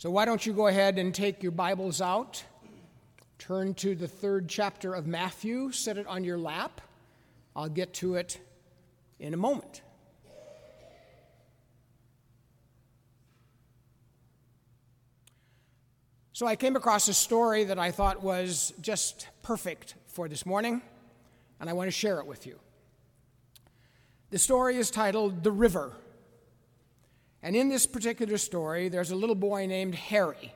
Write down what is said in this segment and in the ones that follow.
So, why don't you go ahead and take your Bibles out? Turn to the third chapter of Matthew, set it on your lap. I'll get to it in a moment. So, I came across a story that I thought was just perfect for this morning, and I want to share it with you. The story is titled The River. And in this particular story, there's a little boy named Harry.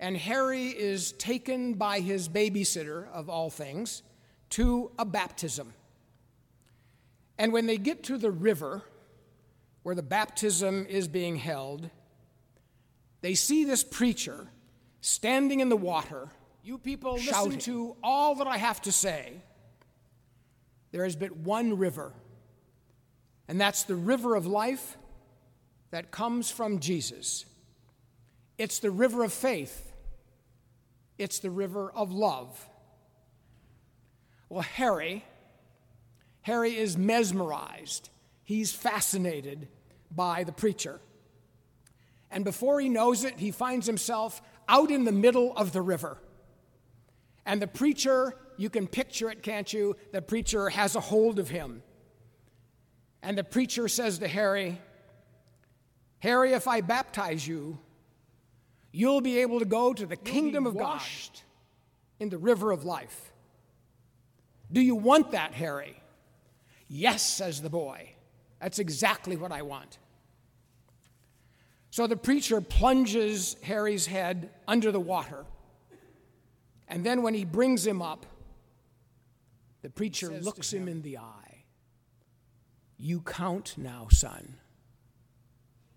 And Harry is taken by his babysitter, of all things, to a baptism. And when they get to the river where the baptism is being held, they see this preacher standing in the water. You people shouting. listen to all that I have to say. There is but one river, and that's the river of life that comes from Jesus. It's the river of faith, it's the river of love. Well, Harry, Harry is mesmerized. He's fascinated by the preacher. And before he knows it, he finds himself out in the middle of the river. And the preacher, you can picture it, can't you? The preacher has a hold of him. And the preacher says to Harry, Harry, if I baptize you, you'll be able to go to the you'll kingdom of God in the river of life. Do you want that, Harry? Yes, says the boy. That's exactly what I want. So the preacher plunges Harry's head under the water. And then when he brings him up, the preacher looks him, him in the eye. You count now, son.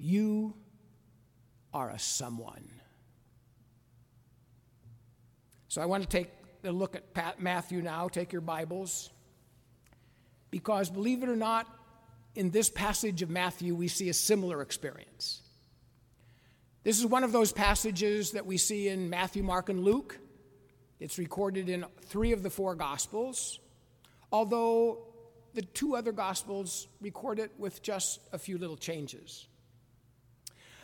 You are a someone. So I want to take a look at Matthew now. Take your Bibles. Because believe it or not, in this passage of Matthew, we see a similar experience. This is one of those passages that we see in Matthew, Mark, and Luke. It's recorded in three of the four Gospels, although the two other Gospels record it with just a few little changes.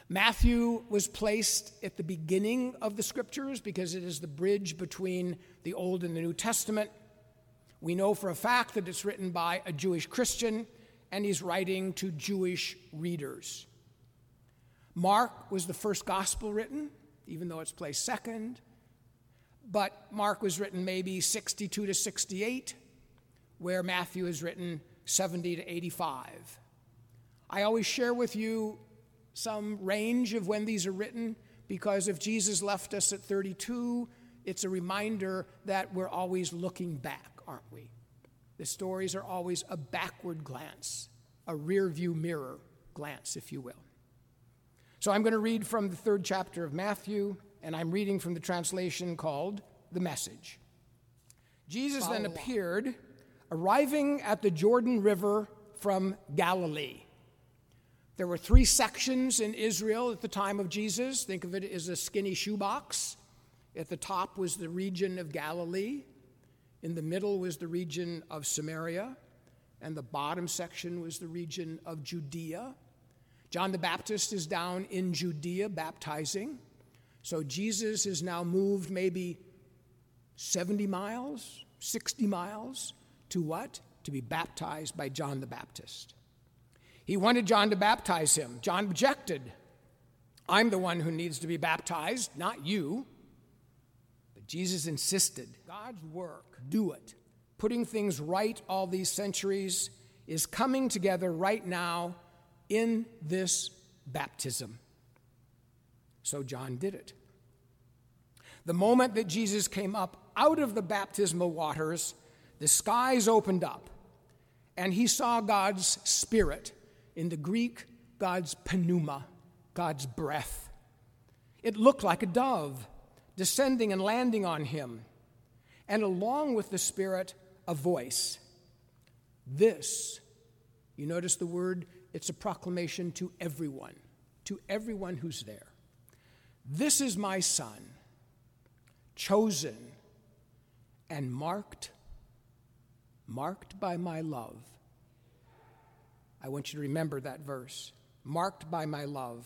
Matthew was placed at the beginning of the scriptures because it is the bridge between the Old and the New Testament. We know for a fact that it's written by a Jewish Christian and he's writing to Jewish readers. Mark was the first gospel written, even though it's placed second. But Mark was written maybe 62 to 68, where Matthew is written 70 to 85. I always share with you some range of when these are written because if Jesus left us at 32, it's a reminder that we're always looking back, aren't we? The stories are always a backward glance, a rear view mirror glance, if you will. So I'm going to read from the third chapter of Matthew, and I'm reading from the translation called The Message. Jesus Follow then appeared, arriving at the Jordan River from Galilee. There were three sections in Israel at the time of Jesus. Think of it as a skinny shoebox. At the top was the region of Galilee, in the middle was the region of Samaria, and the bottom section was the region of Judea. John the Baptist is down in Judea baptizing. So Jesus is now moved maybe 70 miles, 60 miles to what? To be baptized by John the Baptist. He wanted John to baptize him. John objected. I'm the one who needs to be baptized, not you. But Jesus insisted God's work, do it. Putting things right all these centuries is coming together right now in this baptism. So John did it. The moment that Jesus came up out of the baptismal waters, the skies opened up, and he saw God's Spirit in the Greek, God's pneuma, God's breath. It looked like a dove descending and landing on him, and along with the Spirit, a voice. This, you notice the word, it's a proclamation to everyone, to everyone who's there. This is my son, chosen and marked, marked by my love I want you to remember that verse marked by my love.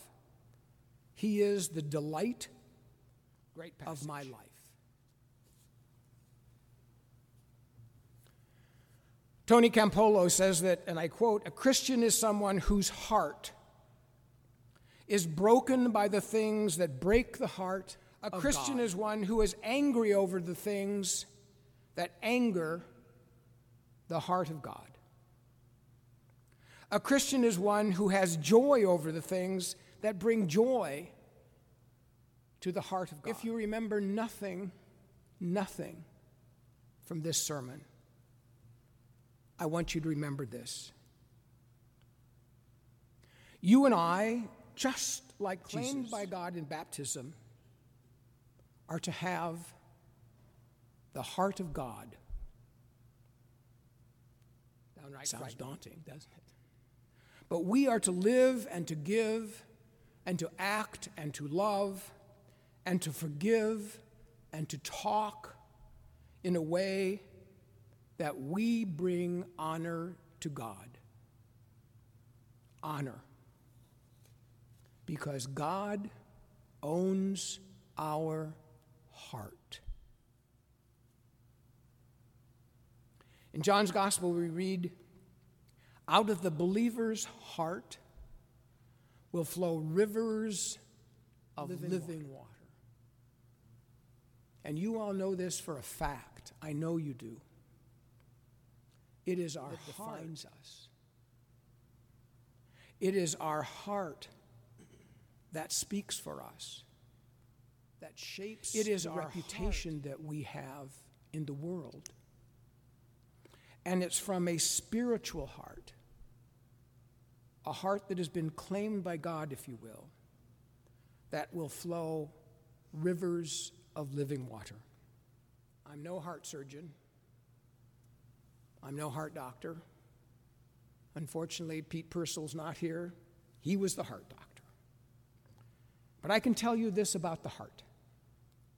He is the delight Great of my life. Tony Campolo says that, and I quote, a Christian is someone whose heart is broken by the things that break the heart. A Christian God. is one who is angry over the things that anger the heart of God. A Christian is one who has joy over the things that bring joy to the heart of God. If you remember nothing, nothing from this sermon, I want you to remember this. You and I, just like claimed Jesus. by God in baptism, are to have the heart of God. Downright Sounds daunting. doesn't it? But we are to live and to give and to act and to love and to forgive and to talk in a way that we bring honor to God. Honor. Because God owns our heart. In John's Gospel, we read, out of the believer's heart will flow rivers of living, water. And you all know this for a fact. I know you do. It is our heart That heart. defines us. It is our heart that speaks for us. That shapes It is our reputation that we have in the world. And it's from a spiritual heart, a heart that has been claimed by God, if you will, that will flow rivers of living water. I'm no heart surgeon. I'm no heart doctor. Unfortunately, Pete Purcell's not here. He was the heart doctor. But I can tell you this about the heart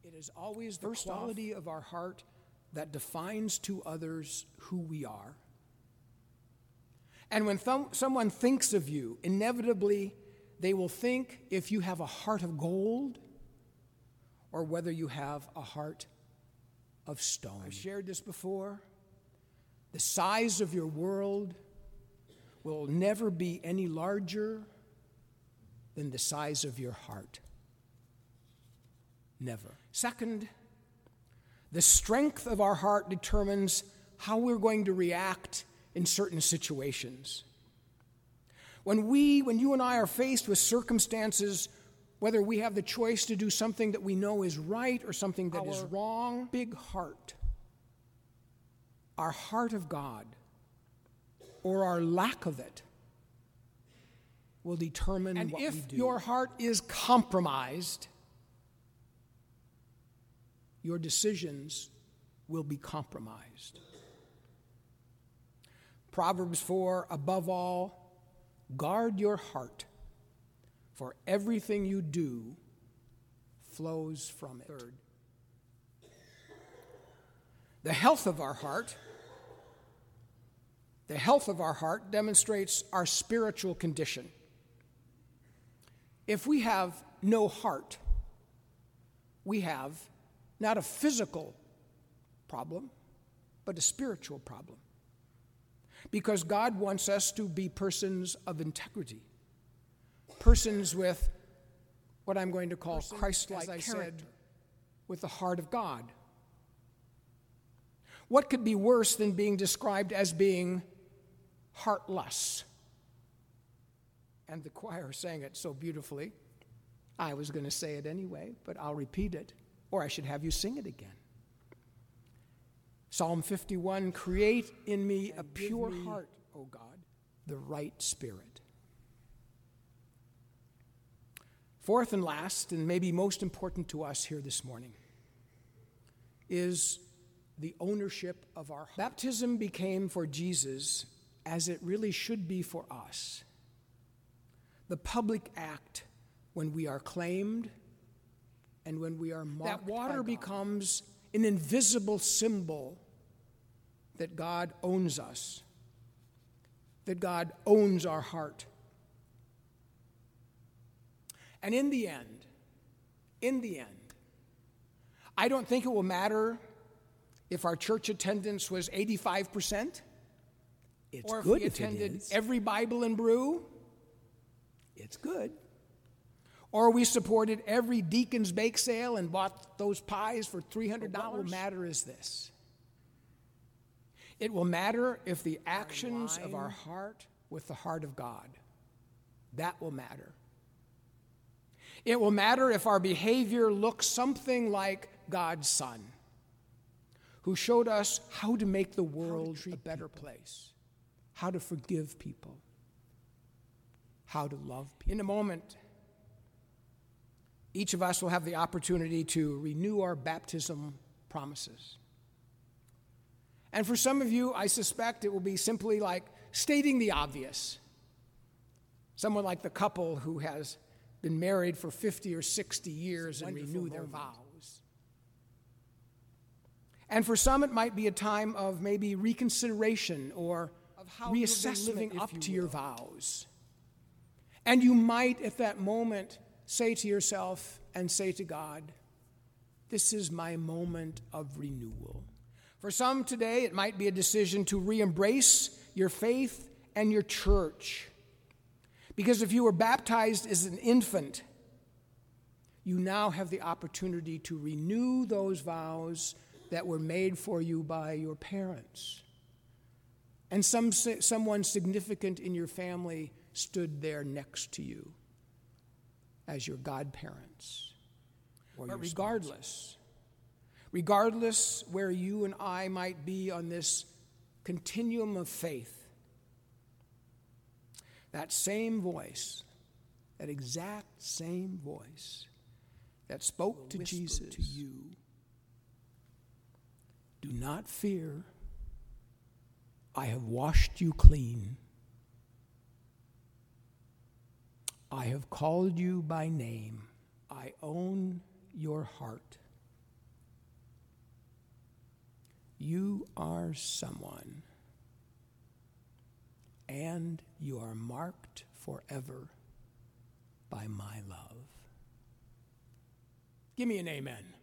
it is always the First off- quality of our heart that defines to others who we are. And when thom- someone thinks of you, inevitably they will think if you have a heart of gold or whether you have a heart of stone. I've shared this before. The size of your world will never be any larger than the size of your heart. Never. Second, the strength of our heart determines how we're going to react in certain situations. When we, when you and I are faced with circumstances, whether we have the choice to do something that we know is right or something that is Our wrong, big heart, our heart of God, or our lack of it, will determine And what we if do. your heart is compromised, your decisions will be compromised. Proverbs 4 above all, guard your heart, for everything you do flows from it. Third, the health of our heart. The health of our heart demonstrates our spiritual condition. If we have no heart, we have not a physical problem, but a spiritual problem. Because God wants us to be persons of integrity, persons with what I'm going to call Christ like as I character, said, with the heart of God. What could be worse than being described as being heartless? And the choir sang it so beautifully. I was going to say it anyway, but I'll repeat it, or I should have you sing it again. Psalm 51 Create in me a pure heart, O God, the right spirit. Fourth and last, and maybe most important to us here this morning, is the ownership of our heart. Baptism became for Jesus as it really should be for us the public act when we are claimed and when we are marked. That water becomes an invisible symbol that God owns us, that God owns our heart. And in the end, in the end, I don't think it will matter if our church attendance was 85%, It's or if good we attended every Bible and brew, It's good. or we supported every deacon's bake sale and bought those pies for $300. What will matter is this. It will matter if the actions of our heart with the heart of God. That will matter. It will matter if our behavior looks something like God's Son, who showed us how to make the world a better place, how to forgive people, how to love people. In a moment, each of us will have the opportunity to renew our baptism promises. And for some of you, I suspect it will be simply like stating the obvious. Someone like the couple who has been married for 50 or 60 years and renew their moment. vows. And for some, it might be a time of maybe reconsideration or Of how reassessment, living, living up to your vows. And you might, at that moment, say to yourself and say to God, This is my moment of renewal. For some today, it might be a decision to re embrace your faith and your church. Because if you were baptized as an infant, you now have the opportunity to renew those vows that were made for you by your parents. And some, someone significant in your family stood there next to you as your godparents. Or But your regardless, regardless where you and I might be on this continuum of faith, that same voice, that exact same voice that spoke to Jesus to you. do not fear. I have washed you clean. I have called you by name. I own your heart. You are someone, and you are marked forever by my love. Give me an amen.